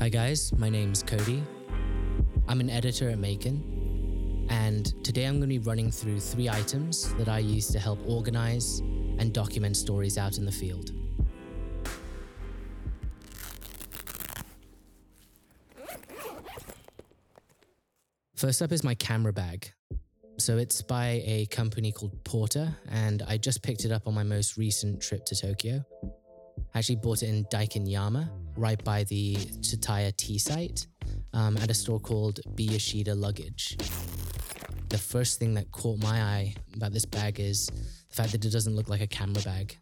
Hi, guys. My name's Cody. I'm an editor at Macon, and today I'm going to be running through three items that I use to help organize and document stories out in the field. First up is my camera bag. So it's by a company called Porter, and I just picked it up on my most recent trip to Tokyo. I actually bought it in Daikanyama, right by the Tsutaya T-Site, um, at a store called Biyashida Luggage. The first thing that caught my eye about this bag is the fact that it doesn't look like a camera bag.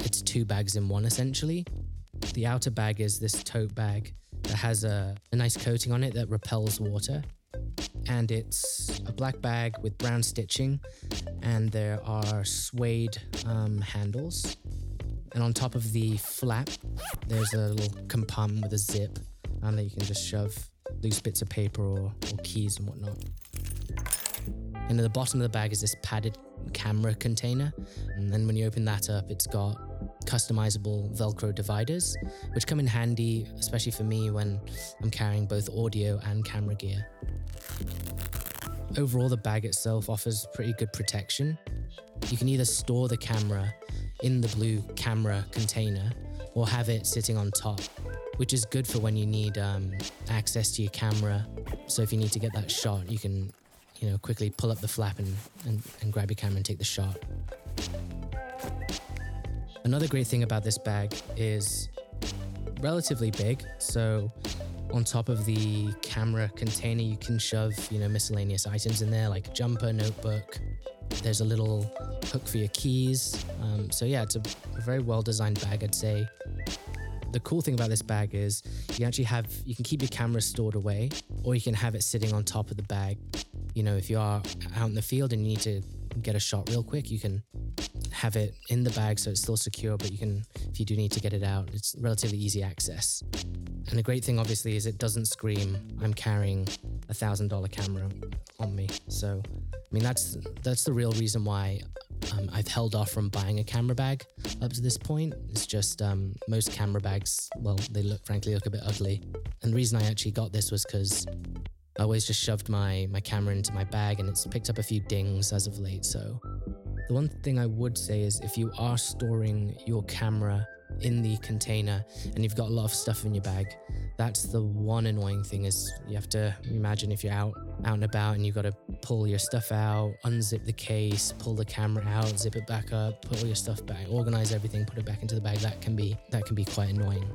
It's two bags in one, essentially. The outer bag is this tote bag that has a, a nice coating on it that repels water and it's a black bag with brown stitching, and there are suede um, handles. And on top of the flap, there's a little compartment with a zip and that you can just shove loose bits of paper or, or keys and whatnot. And at the bottom of the bag is this padded camera container. And then when you open that up, it's got customizable Velcro dividers, which come in handy, especially for me when I'm carrying both audio and camera gear. Overall, the bag itself offers pretty good protection. You can either store the camera in the blue camera container or have it sitting on top, which is good for when you need um, access to your camera. So if you need to get that shot, you can, you know, quickly pull up the flap and, and, and grab your camera and take the shot. Another great thing about this bag is relatively big. So on top of the camera container, you can shove, you know, miscellaneous items in there like jumper, notebook. There's a little hook for your keys. Um, so yeah, it's a, a very well designed bag, I'd say. The cool thing about this bag is you actually have you can keep your camera stored away, or you can have it sitting on top of the bag. You know, if you are out in the field and you need to get a shot real quick, you can have it in the bag so it's still secure, but you can, if you do need to get it out, it's relatively easy access. And the great thing, obviously, is it doesn't scream, I'm carrying a thousand dollar camera on me. So, I mean, that's that's the real reason why um, I've held off from buying a camera bag up to this point. It's just um, most camera bags, well, they look, frankly, look a bit ugly. And the reason I actually got this was because I always just shoved my my camera into my bag, and it's picked up a few dings as of late. So the one thing I would say is if you are storing your camera in the container and you've got a lot of stuff in your bag, that's the one annoying thing is you have to imagine if you're out out and about and you've got to pull your stuff out, unzip the case, pull the camera out, zip it back up, put all your stuff back, organize everything, put it back into the bag. That can be that can be quite annoying.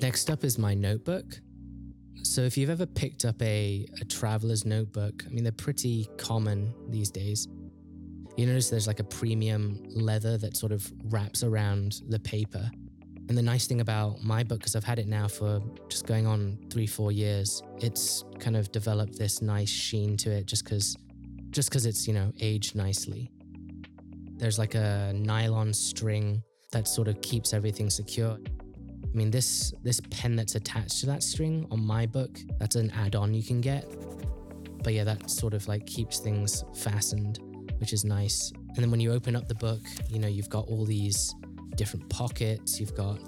Next up is my notebook. So, if you've ever picked up a, a traveler's notebook, I mean, they're pretty common these days. You notice there's like a premium leather that sort of wraps around the paper. And the nice thing about my book, because I've had it now for just going on three, four years, it's kind of developed this nice sheen to it just because just because it's, you know, aged nicely. There's like a nylon string that sort of keeps everything secure. I mean, this this pen that's attached to that string on my book, that's an add-on you can get. But yeah, that sort of like keeps things fastened, which is nice. And then when you open up the book, you know, you've got all these different pockets, you've got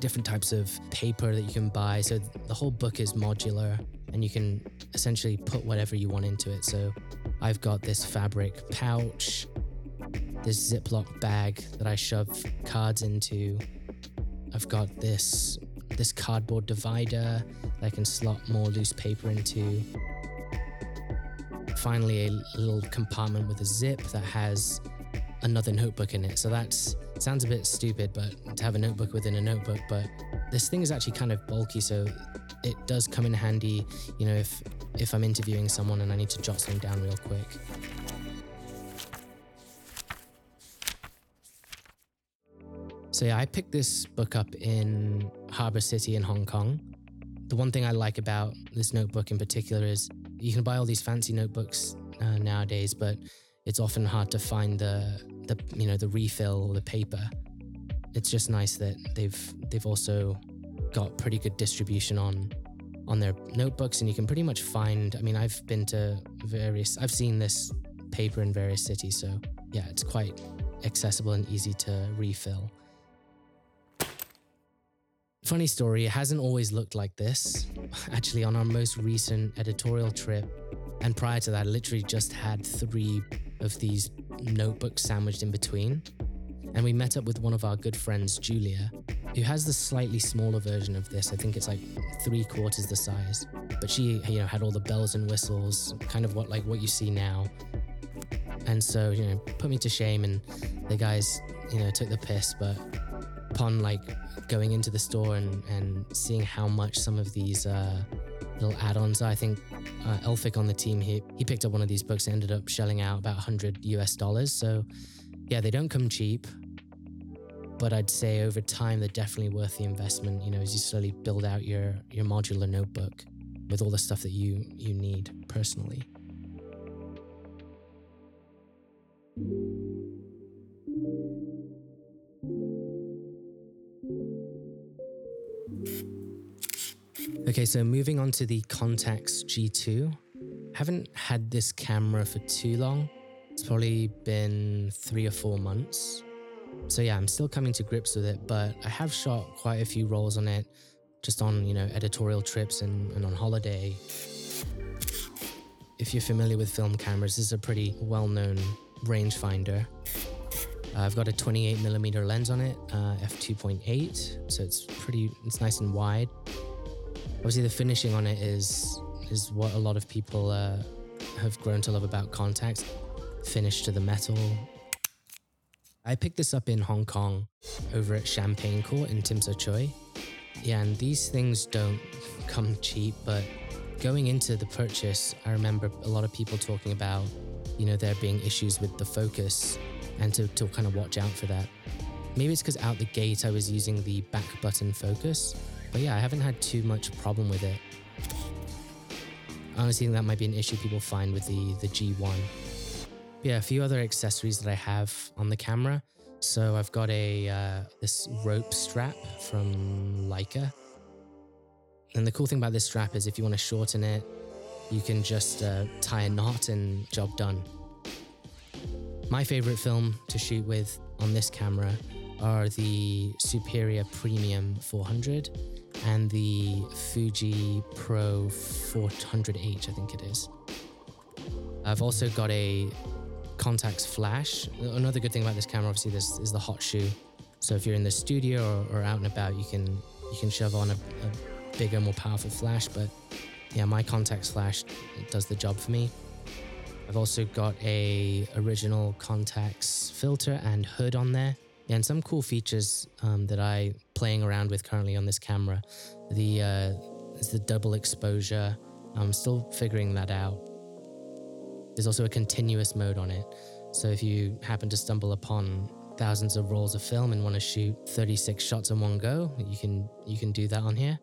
different types of paper that you can buy. So the whole book is modular and you can essentially put whatever you want into it. So I've got this fabric pouch, this Ziploc bag that I shove cards into, I've got this this cardboard divider that I can slot more loose paper into. Finally, a little compartment with a zip that has another notebook in it. So that sounds a bit stupid, but to have a notebook within a notebook. But this thing is actually kind of bulky, so it does come in handy. You know, if if I'm interviewing someone and I need to jot something down real quick. So yeah, I picked this book up in Harbor City in Hong Kong. The one thing I like about this notebook in particular is you can buy all these fancy notebooks uh, nowadays, but it's often hard to find the the you know the refill or the paper. It's just nice that they've they've also got pretty good distribution on on their notebooks, and you can pretty much find. I mean, I've been to various. I've seen this paper in various cities. So yeah, it's quite accessible and easy to refill. Funny story, it hasn't always looked like this. Actually, on our most recent editorial trip, and prior to that, I literally just had three of these notebooks sandwiched in between. And we met up with one of our good friends, Julia, who has the slightly smaller version of this. I think it's like three quarters the size. But she, you know, had all the bells and whistles, kind of what like what you see now. And so, you know, put me to shame and the guys, you know, took the piss, but upon like going into the store and, and seeing how much some of these uh, little add-ons are, I think uh, Elphick on the team, he, he picked up one of these books and ended up shelling out about 100 US dollars. So yeah, they don't come cheap, but I'd say over time they're definitely worth the investment. You know, as you slowly build out your your modular notebook with all the stuff that you you need personally. Okay, so moving on to the Contax G2. Haven't had this camera for too long. It's probably been three or four months. So yeah, I'm still coming to grips with it, but I have shot quite a few rolls on it, just on, you know, editorial trips and, and on holiday. If you're familiar with film cameras, this is a pretty well-known rangefinder. Uh, I've got a 28 millimeter lens on it, uh, f2.8, so it's pretty, it's nice and wide. Obviously, the finishing on it is is what a lot of people uh, have grown to love about Contax. Finish to the metal. I picked this up in Hong Kong over at Champagne Court in Tsim Sha Tsui. Yeah, and these things don't come cheap, but going into the purchase, I remember a lot of people talking about, you know, there being issues with the focus and to, to kind of watch out for that. Maybe it's because out the gate I was using the back button focus, but yeah, I haven't had too much problem with it. Honestly, think that might be an issue people find with the, the G1. Yeah, a few other accessories that I have on the camera. So I've got a uh, this rope strap from Leica. And the cool thing about this strap is if you want to shorten it, you can just uh, tie a knot and job done. My favorite film to shoot with on this camera are the Superia Premium 400 and the Fuji Pro 400H, I think it is. I've also got a Contax flash. Another good thing about this camera, obviously, this is the hot shoe. So if you're in the studio or, or out and about, you can you can shove on a, a bigger, more powerful flash. But yeah, my Contax flash does the job for me. I've also got a original Contax filter and hood on there. And some cool features um, that I playing around with currently on this camera. The uh, is the double exposure. I'm still figuring that out. There's also a continuous mode on it. So if you happen to stumble upon thousands of rolls of film and want to shoot 36 shots in one go, you can you can do that on here.